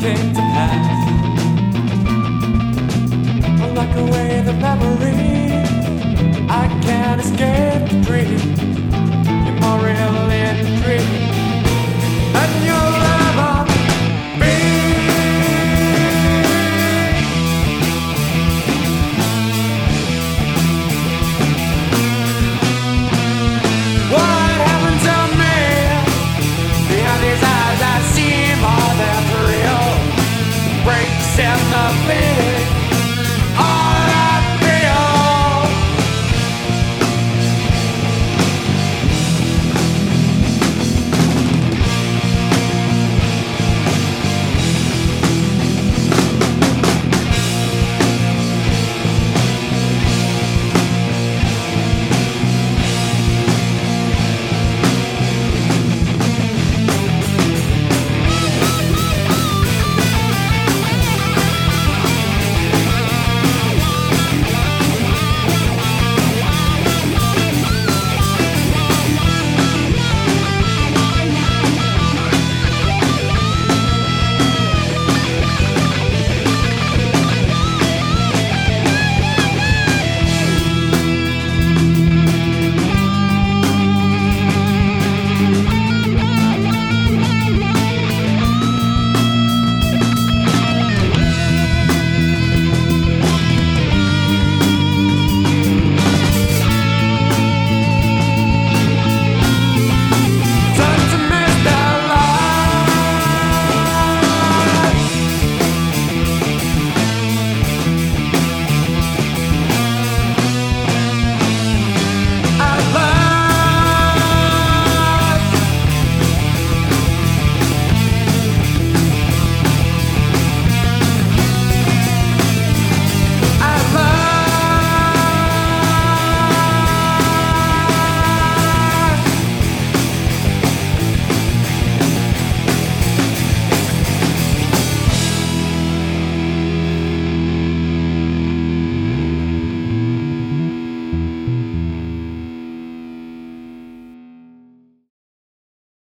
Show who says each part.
Speaker 1: came to pass. Like a wave of memory, I can't escape.